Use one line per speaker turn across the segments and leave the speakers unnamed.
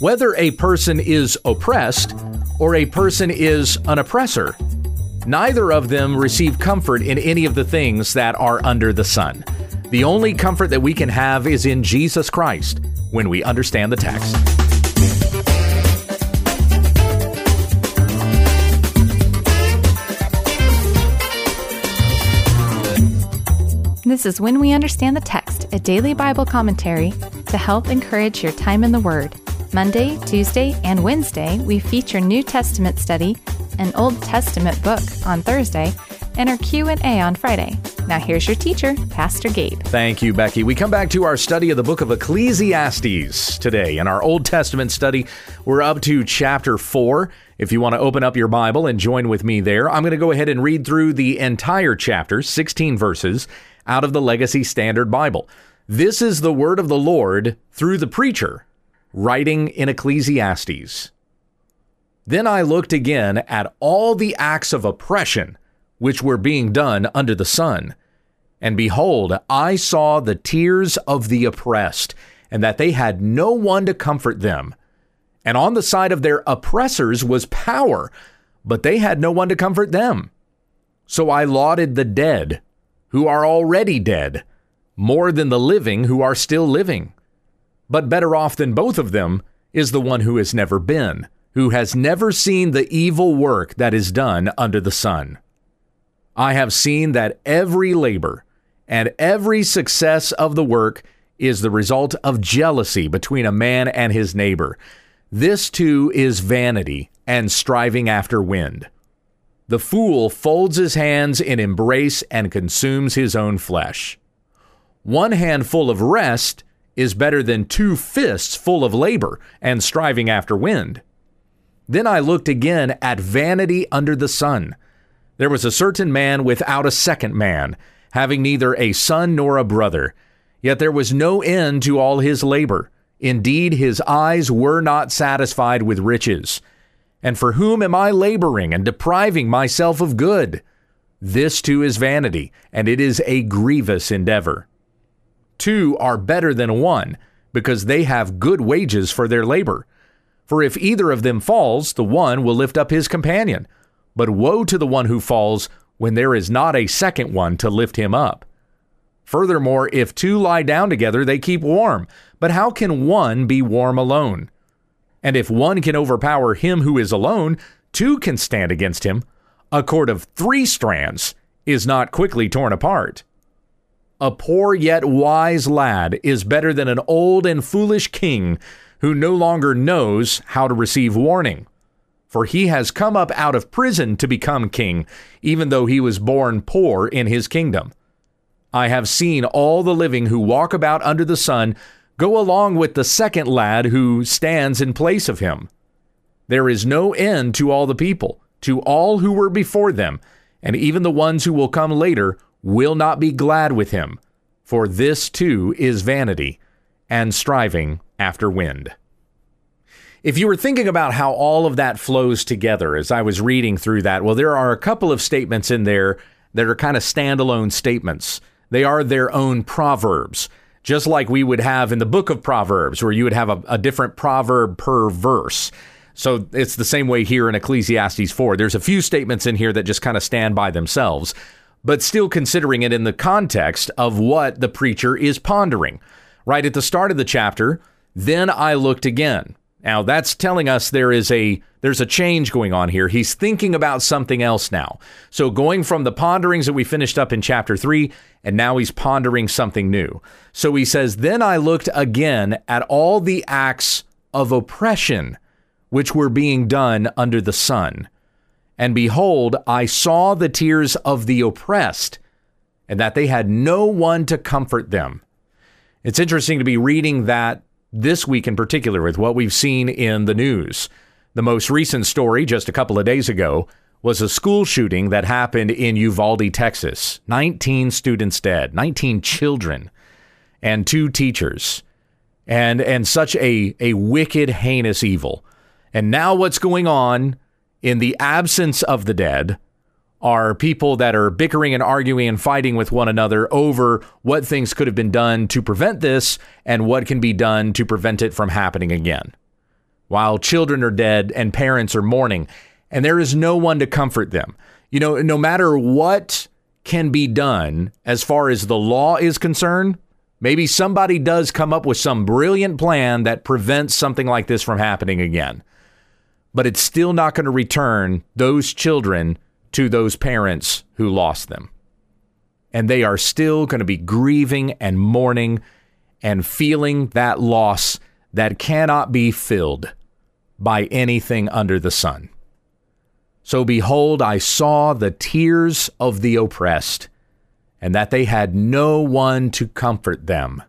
whether a person is oppressed or a person is an oppressor. Neither of them receive comfort in any of the things that are under the sun. The only comfort that we can have is in Jesus Christ when we understand the text.
This is When We Understand the Text, a daily Bible commentary to help encourage your time in the Word. Monday, Tuesday, and Wednesday, we feature New Testament study, an Old Testament book on Thursday, and our Q&A on Friday. Now here's your teacher, Pastor Gabe.
Thank you, Becky. We come back to our study of the book of Ecclesiastes today. In our Old Testament study, we're up to chapter 4. If you want to open up your Bible and join with me there, I'm going to go ahead and read through the entire chapter, 16 verses, out of the Legacy Standard Bible. This is the word of the Lord through the preacher, writing in Ecclesiastes. Then I looked again at all the acts of oppression which were being done under the sun. And behold, I saw the tears of the oppressed, and that they had no one to comfort them. And on the side of their oppressors was power, but they had no one to comfort them. So I lauded the dead, who are already dead, more than the living who are still living. But better off than both of them is the one who has never been, who has never seen the evil work that is done under the sun. I have seen that every labor and every success of the work is the result of jealousy between a man and his neighbor. This too is vanity and striving after wind. The fool folds his hands in embrace and consumes his own flesh. One handful of rest is better than two fists full of labor and striving after wind. Then I looked again at vanity under the sun there was a certain man without a second man, having neither a son nor a brother. Yet there was no end to all his labor. Indeed, his eyes were not satisfied with riches. And for whom am I laboring and depriving myself of good? This too is vanity, and it is a grievous endeavor. Two are better than one, because they have good wages for their labor. For if either of them falls, the one will lift up his companion. But woe to the one who falls when there is not a second one to lift him up. Furthermore, if two lie down together, they keep warm. But how can one be warm alone? And if one can overpower him who is alone, two can stand against him. A cord of three strands is not quickly torn apart. A poor yet wise lad is better than an old and foolish king who no longer knows how to receive warning for he has come up out of prison to become king, even though he was born poor in his kingdom. I have seen all the living who walk about under the sun go along with the second lad who stands in place of him. There is no end to all the people, to all who were before them, and even the ones who will come later will not be glad with him, for this too is vanity and striving after wind. If you were thinking about how all of that flows together as I was reading through that, well, there are a couple of statements in there that are kind of standalone statements. They are their own proverbs, just like we would have in the book of Proverbs, where you would have a, a different proverb per verse. So it's the same way here in Ecclesiastes 4. There's a few statements in here that just kind of stand by themselves, but still considering it in the context of what the preacher is pondering. Right at the start of the chapter, then I looked again. Now that's telling us there is a there's a change going on here. He's thinking about something else now. So going from the ponderings that we finished up in chapter 3 and now he's pondering something new. So he says, "Then I looked again at all the acts of oppression which were being done under the sun. And behold, I saw the tears of the oppressed, and that they had no one to comfort them." It's interesting to be reading that this week in particular with what we've seen in the news. The most recent story, just a couple of days ago, was a school shooting that happened in Uvalde, Texas. 19 students dead, 19 children, and two teachers. And and such a a wicked heinous evil. And now what's going on in the absence of the dead are people that are bickering and arguing and fighting with one another over what things could have been done to prevent this and what can be done to prevent it from happening again. while children are dead and parents are mourning, and there is no one to comfort them. You know, no matter what can be done as far as the law is concerned, maybe somebody does come up with some brilliant plan that prevents something like this from happening again. But it's still not going to return those children to those parents who lost them. And they are still going to be grieving and mourning and feeling that loss that cannot be filled by anything under the sun. So behold, I saw the tears of the oppressed, and that they had no one to comfort them.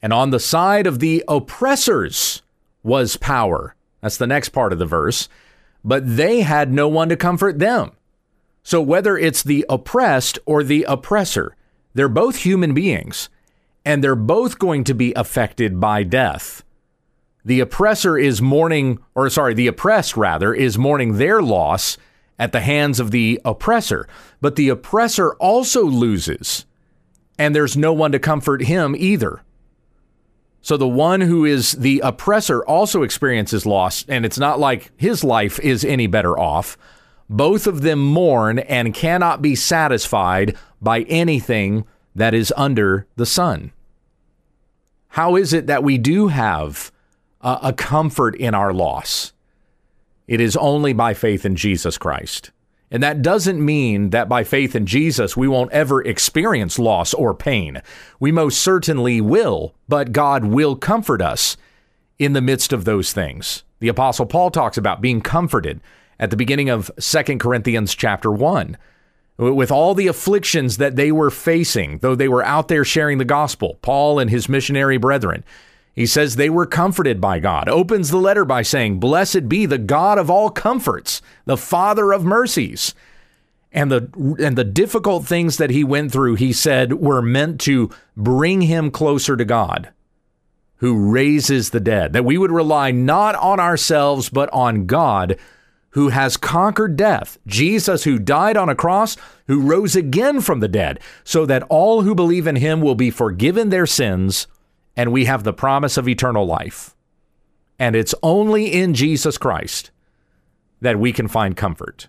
And on the side of the oppressors was power. That's the next part of the verse. But they had no one to comfort them. So whether it's the oppressed or the oppressor, they're both human beings, and they're both going to be affected by death the oppressor is mourning, or sorry, the oppressed rather, is mourning their loss at the hands of the oppressor. But the oppressor also loses, and there's no one to comfort him either. So the one who is the oppressor also experiences loss, and it's not like his life is any better off. Both of them mourn and cannot be satisfied by anything that is under the sun. How is it that we do have a comfort in our loss. It is only by faith in Jesus Christ. And that doesn't mean that by faith in Jesus, we won't ever experience loss or pain. We most certainly will, but God will comfort us in the midst of those things. The apostle Paul talks about being comforted at the beginning of 2 Corinthians chapter 1 with all the afflictions that they were facing, though they were out there sharing the gospel, Paul and his missionary brethren, he says they were comforted by God. Opens the letter by saying, Blessed be the God of all comforts, the Father of mercies. And the and the difficult things that he went through, he said, were meant to bring him closer to God, who raises the dead. That we would rely not on ourselves, but on God, who has conquered death. Jesus, who died on a cross, who rose again from the dead, so that all who believe in him will be forgiven their sins and we have the promise of eternal life. And it's only in Jesus Christ that we can find comfort.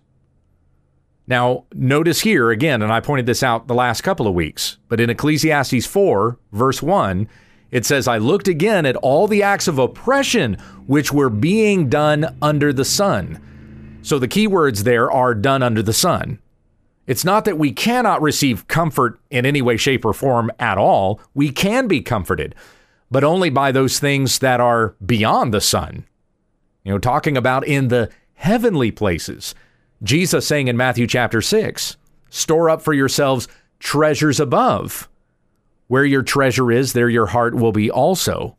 Now, notice here again, and I pointed this out the last couple of weeks, but in Ecclesiastes 4, verse 1, it says, I looked again at all the acts of oppression which were being done under the sun. So the key words there are done under the sun. It's not that we cannot receive comfort in any way, shape, or form at all. We can be comforted but only by those things that are beyond the sun. You know, talking about in the heavenly places. Jesus saying in Matthew chapter 6, store up for yourselves treasures above. Where your treasure is, there your heart will be also.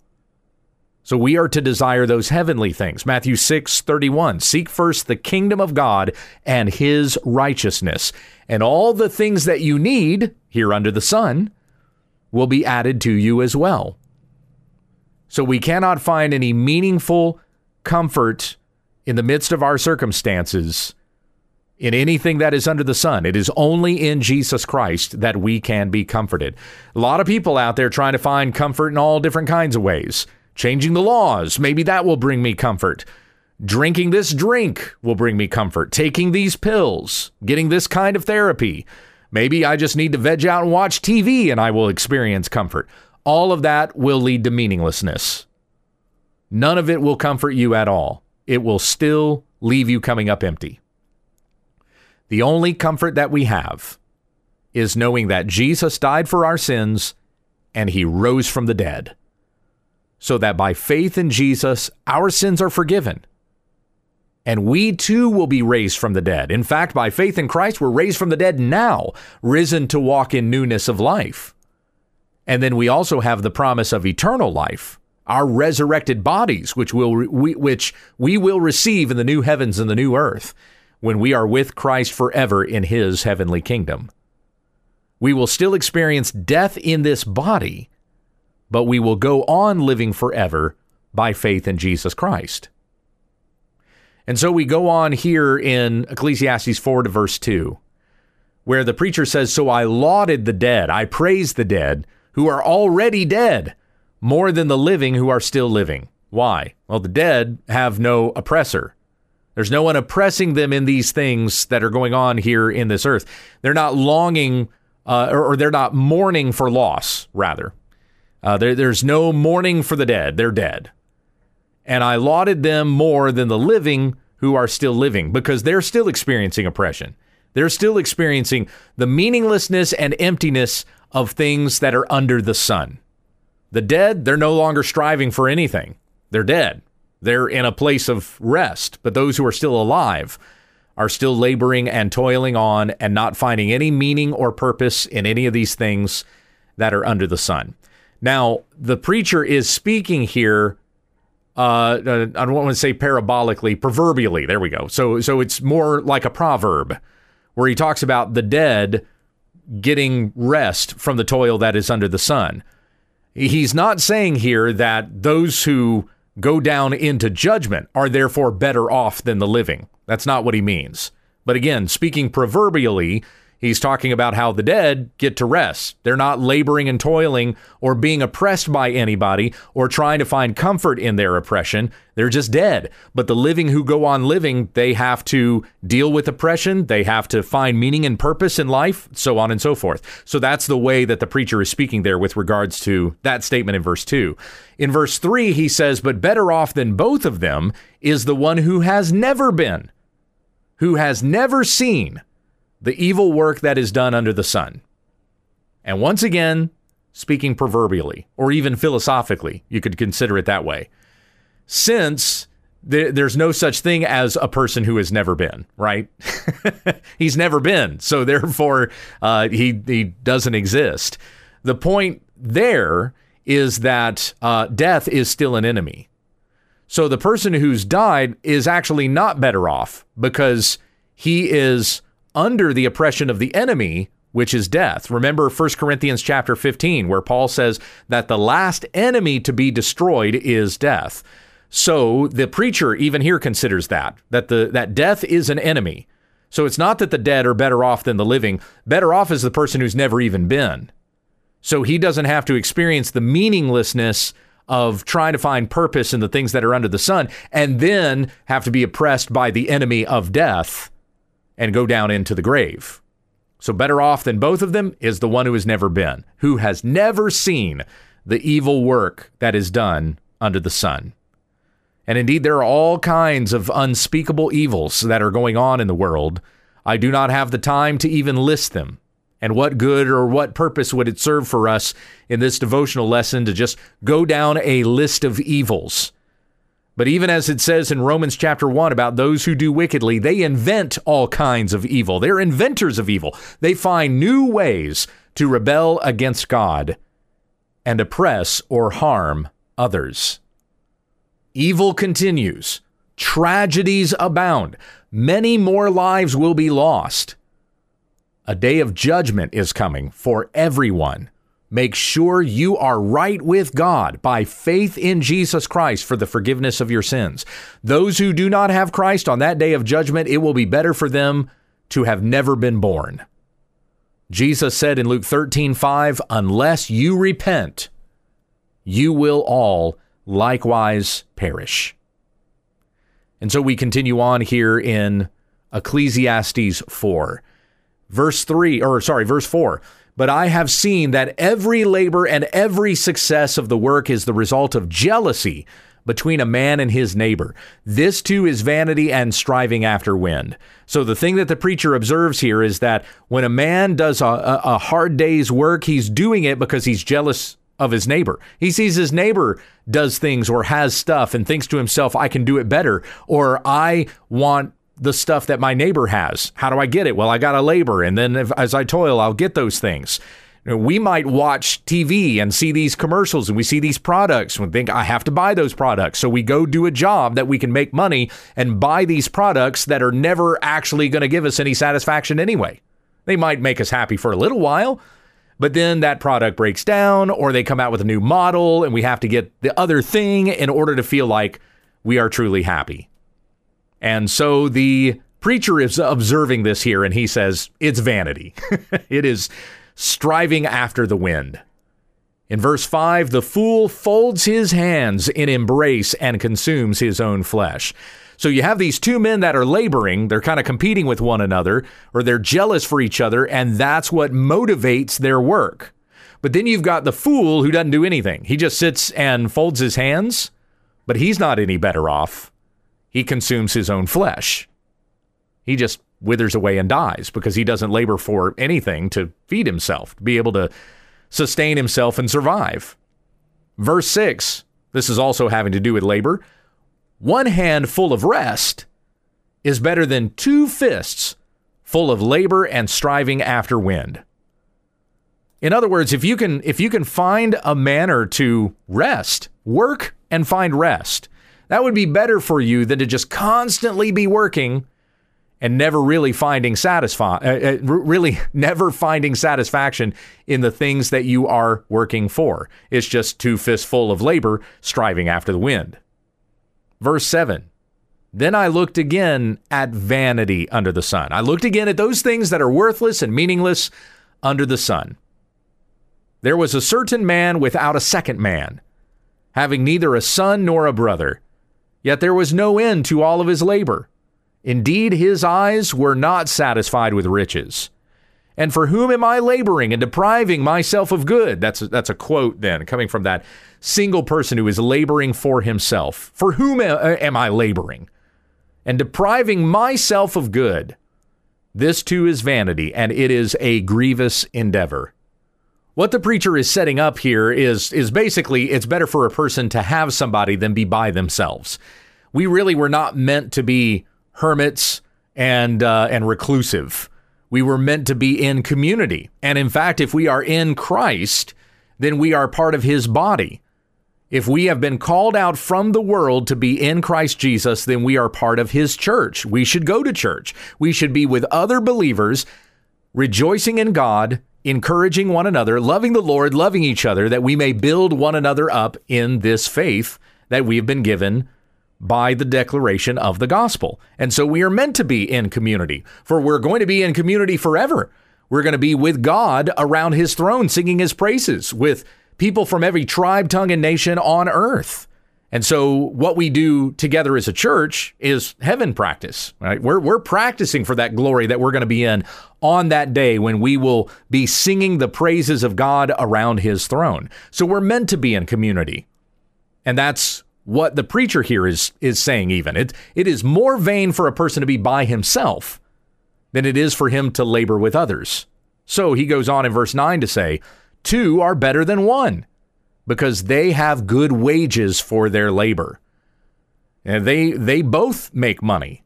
So we are to desire those heavenly things. Matthew 6, 31. Seek first the kingdom of God and his righteousness, and all the things that you need here under the sun will be added to you as well. So we cannot find any meaningful comfort in the midst of our circumstances in anything that is under the sun. It is only in Jesus Christ that we can be comforted. A lot of people out there trying to find comfort in all different kinds of ways. Changing the laws, maybe that will bring me comfort. Drinking this drink will bring me comfort. Taking these pills, getting this kind of therapy. Maybe I just need to veg out and watch TV and I will experience comfort all of that will lead to meaninglessness. None of it will comfort you at all. It will still leave you coming up empty. The only comfort that we have is knowing that Jesus died for our sins and he rose from the dead, so that by faith in Jesus, our sins are forgiven. And we too will be raised from the dead. In fact, by faith in Christ, we're raised from the dead now, risen to walk in newness of life. And then we also have the promise of eternal life, our resurrected bodies, which will we, which we will receive in the new heavens and the new earth when we are with Christ forever in his heavenly kingdom. We will still experience death in this body, but we will go on living forever by faith in Jesus Christ. And so we go on here in Ecclesiastes 4 to verse 2, where the preacher says, So I lauded the dead, I praised the dead who are already dead more than the living who are still living. Why? Well, the dead have no oppressor. There's no one oppressing them in these things that are going on here in this earth. They're not longing, uh, or, or, they're not mourning for loss, rather. Uh, there, there's no mourning for the dead. They're dead. And I lauded them more than the living who are still living because they're still experiencing oppression. They're still experiencing the meaninglessness and emptiness of things that are under the sun. The dead, they're no longer striving for anything. They're dead. They're in a place of rest, but those who are still alive are still laboring and toiling on and not finding any meaning or purpose in any of these things that are under the sun. Now, the preacher is speaking here. Uh, uh I don't want to say parabolically, proverbially. There we go. So, so it's more like a proverb, where he talks about the dead getting rest from the toil that is under the sun. He's not saying here that those who go down into judgment are therefore better off than the living. That's not what he means. But again, speaking proverbially, He's talking about how the dead get to rest. They're not laboring and toiling or being oppressed by anybody or trying to find comfort in their oppression. They're just dead. But the living who go on living, they have to deal with oppression. They have to find meaning and purpose in life, so on and so forth. So that's the way that the preacher is speaking there with regards to that statement in verse 2. In verse 3, he says, But better off than both of them is the one who has never been, who has never seen the evil work that is done under the sun. And once again, speaking proverbially, or even philosophically, you could consider it that way, since th- there's no such thing as a person who has never been, right? He's never been, so therefore uh, he he doesn't exist. The point there is that uh, death is still an enemy. So the person who's died is actually not better off because he is under the oppression of the enemy, which is death. Remember 1 Corinthians chapter 15 where Paul says that the last enemy to be destroyed is death. So the preacher even here considers that that the that death is an enemy. So it's not that the dead are better off than the living. Better off is the person who's never even been. So he doesn't have to experience the meaninglessness of trying to find purpose in the things that are under the sun and then have to be oppressed by the enemy of death and go down into the grave. So, better off than both of them is the one who has never been, who has never seen the evil work that is done under the sun. And indeed, there are all kinds of unspeakable evils that are going on in the world. I do not have the time to even list them. And what good or what purpose would it serve for us in this devotional lesson to just go down a list of evils? But even as it says in Romans chapter 1 about those who do wickedly, they invent all kinds of evil. They're inventors of evil. They find new ways to rebel against God and oppress or harm others. Evil continues. Tragedies abound. Many more lives will be lost. A day of judgment is coming for everyone. Make sure you are right with God by faith in Jesus Christ for the forgiveness of your sins. Those who do not have Christ on that day of judgment, it will be better for them to have never been born. Jesus said in Luke 13, 5, unless you repent, you will all likewise perish. And so we continue on here in Ecclesiastes 4. Verse 3, or sorry, verse 4. But I have seen that every labor and every success of the work is the result of jealousy between a man and his neighbor. This too is vanity and striving after wind. So the thing that the preacher observes here is that when a man does a, a, a hard day's work, he's doing it because he's jealous of his neighbor. He sees his neighbor does things or has stuff and thinks to himself, I can do it better, or I want the stuff that my neighbor has. How do I get it? Well, I got to labor, and then if, as I toil, I'll get those things. We might watch TV and see these commercials and we see these products and think, I have to buy those products. So we go do a job that we can make money and buy these products that are never actually going to give us any satisfaction anyway. They might make us happy for a little while, but then that product breaks down or they come out with a new model and we have to get the other thing in order to feel like we are truly happy. And so the preacher is observing this here and he says, it's vanity. it is striving after the wind. In verse 5, the fool folds his hands in embrace and consumes his own flesh. So you have these two men that are laboring, they're kind of competing with one another, or they're jealous for each other, and that's what motivates their work. But then you've got the fool who doesn't do anything. He just sits and folds his hands, but he's not any better off. He consumes his own flesh. He just withers away and dies because he doesn't labor for anything to feed himself, to be able to sustain himself and survive. Verse 6, this is also having to do with labor. One hand full of rest is better than two fists full of labor and striving after wind. In other words, if you can if you can find a manner to rest, work and find rest, that would be better for you than to just constantly be working and never really finding satisfy uh, uh, really never finding satisfaction in the things that you are working for. It's just two fists full of labor striving after the wind. Verse 7. Then I looked again at vanity under the sun. I looked again at those things that are worthless and meaningless under the sun. There was a certain man without a second man, having neither a son nor a brother. Yet there was no end to all of his labor. Indeed, his eyes were not satisfied with riches. And for whom am I laboring and depriving myself of good? That's a, that's a quote then coming from that single person who is laboring for himself. For whom am I laboring and depriving myself of good? This too is vanity, and it is a grievous endeavor. What the preacher is setting up here is is basically it's better for a person to have somebody than be by themselves. We really were not meant to be hermits and uh, and reclusive. We were meant to be in community. And in fact, if we are in Christ, then we are part of his body. If we have been called out from the world to be in Christ Jesus, then we are part of his church. We should go to church. We should be with other believers, rejoicing in God, encouraging one another, loving the Lord, loving each other, that we may build one another up in this faith that we have been given by the declaration of the gospel. And so we are meant to be in community, for we're going to be in community forever. We're going to be with God around his throne, singing his praises with people from every tribe, tongue, and nation on earth. And so what we do together as a church is heaven practice, right? We're, we're practicing for that glory that we're going to be in on that day when we will be singing the praises of God around his throne. So we're meant to be in community. And that's what the preacher here is is saying even. It it is more vain for a person to be by himself than it is for him to labor with others. So he goes on in verse 9 to say, two are better than one because they have good wages for their labor. And they they both make money.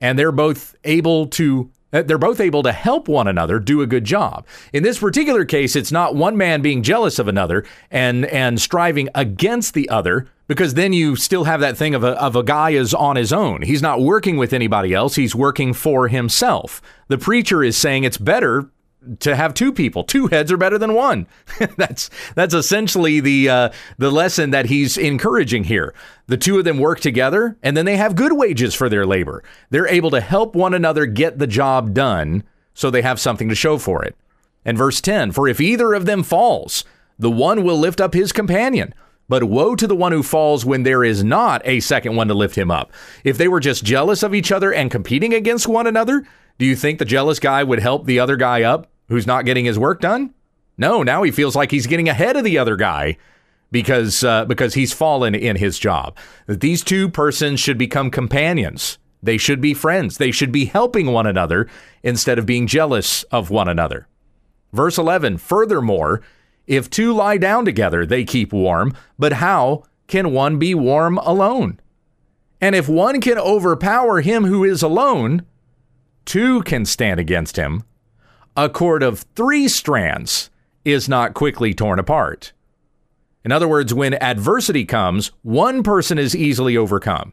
And they're both able to uh, they're both able to help one another do a good job. In this particular case, it's not one man being jealous of another and and striving against the other, because then you still have that thing of a, of a guy is on his own. He's not working with anybody else. He's working for himself. The preacher is saying it's better to have two people. Two heads are better than one. that's that's essentially the uh, the lesson that he's encouraging here. The two of them work together, and then they have good wages for their labor. They're able to help one another get the job done, so they have something to show for it. And verse ten: For if either of them falls, the one will lift up his companion. But woe to the one who falls when there is not a second one to lift him up. If they were just jealous of each other and competing against one another, do you think the jealous guy would help the other guy up who's not getting his work done? No, now he feels like he's getting ahead of the other guy because uh, because he's fallen in his job. These two persons should become companions. They should be friends. They should be helping one another instead of being jealous of one another. Verse 11, furthermore, if two lie down together, they keep warm, but how can one be warm alone? And if one can overpower him who is alone, two can stand against him. A cord of three strands is not quickly torn apart. In other words, when adversity comes, one person is easily overcome.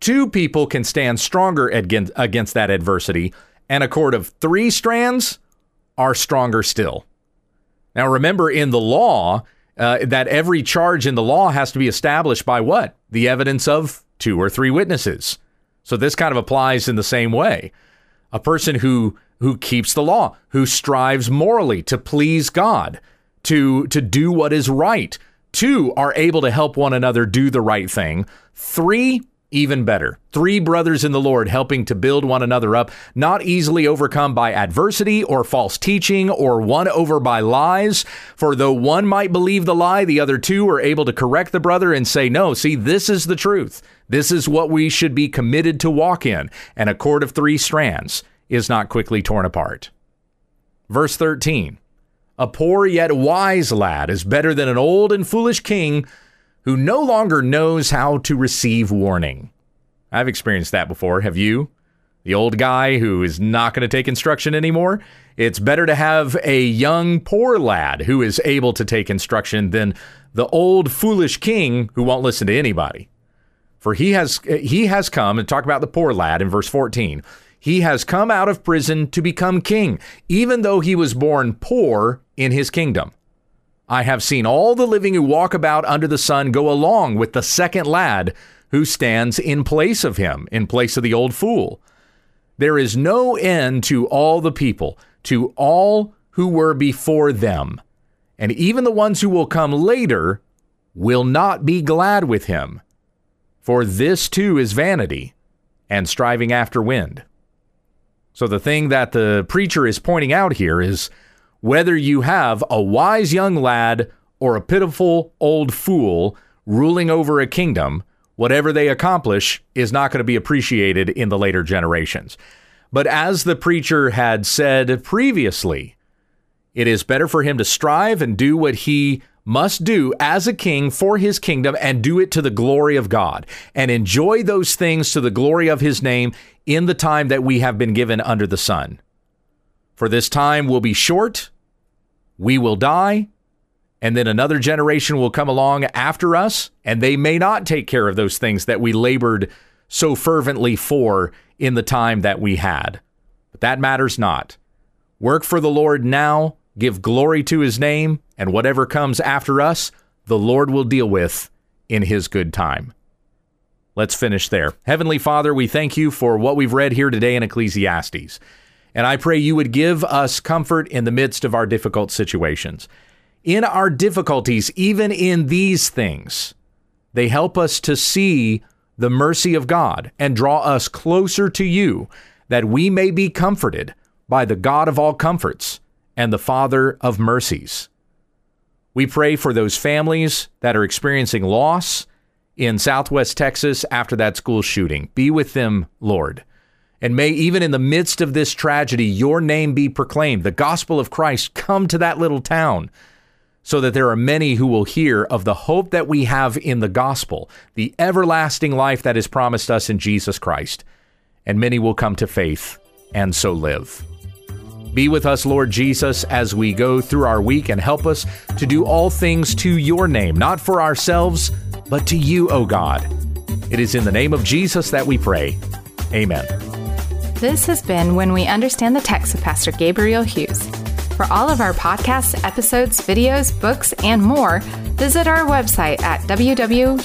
Two people can stand stronger against, that adversity, and a cord of three strands are stronger still. Now, remember in the law uh, that every charge in the law has to be established by what? The evidence of two or three witnesses. So this kind of applies in the same way. A person who who keeps the law, who strives morally to please God, to to do what is right. Two are able to help one another do the right thing. Three even better. Three brothers in the Lord helping to build one another up, not easily overcome by adversity or false teaching or won over by lies. For though one might believe the lie, the other two are able to correct the brother and say, No, see, this is the truth. This is what we should be committed to walk in. And a cord of three strands is not quickly torn apart. Verse 13 A poor yet wise lad is better than an old and foolish king who no longer knows how to receive warning. I've experienced that before. Have you? The old guy who is not going to take instruction anymore? It's better to have a young, poor lad who is able to take instruction than the old, foolish king who won't listen to anybody. For he has he has come and talk about the poor lad in verse 14. He has come out of prison to become king, even though he was born poor in his kingdom. I have seen all the living who walk about under the sun go along with the second lad who stands in place of him, in place of the old fool. There is no end to all the people, to all who were before them. And even the ones who will come later will not be glad with him. For this too is vanity and striving after wind. So the thing that the preacher is pointing out here is whether you have a wise young lad or a pitiful old fool ruling over a kingdom, whatever they accomplish is not going to be appreciated in the later generations. But as the preacher had said previously, it is better for him to strive and do what he must do as a king for his kingdom and do it to the glory of God and enjoy those things to the glory of his name in the time that we have been given under the sun. For this time will be short, we will die, and then another generation will come along after us, and they may not take care of those things that we labored so fervently for in the time that we had. But that matters not. Work for the Lord now, give glory to his name, and whatever comes after us, the Lord will deal with in his good time. Let's finish there. Heavenly Father, we thank you for what we've read here today in Ecclesiastes. And I pray you would give us comfort in the midst of our difficult situations. In our difficulties, even in these things, they help us to see the mercy of God and draw us closer to you that we may be comforted by the God of all comforts and the Father of mercies. We pray for those families that are experiencing loss in Southwest Texas after that school shooting. Be with them, Lord. And may even in the midst of this tragedy, your name be proclaimed. The gospel of Christ come to that little town so that there are many who will hear of the hope that we have in the gospel, the everlasting life that is promised us in Jesus Christ. And many will come to faith and so live. Be with us, Lord Jesus, as we go through our week and help us to do all things to your name, not for ourselves, but to you, O God. It is in the name of Jesus that we pray. Amen.
This has been When We Understand the Text with Pastor Gabriel Hughes. For all of our podcasts, episodes, videos, books, and more, visit our website at www.utt.com.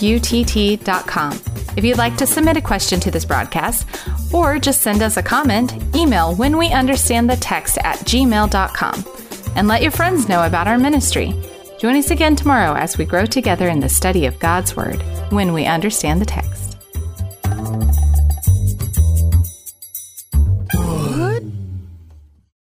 If you'd like to submit a question to this broadcast or just send us a comment, email when we understand the text at gmail.com and let your friends know about our ministry. Join us again tomorrow as we grow together in the study of God's Word when we understand the text.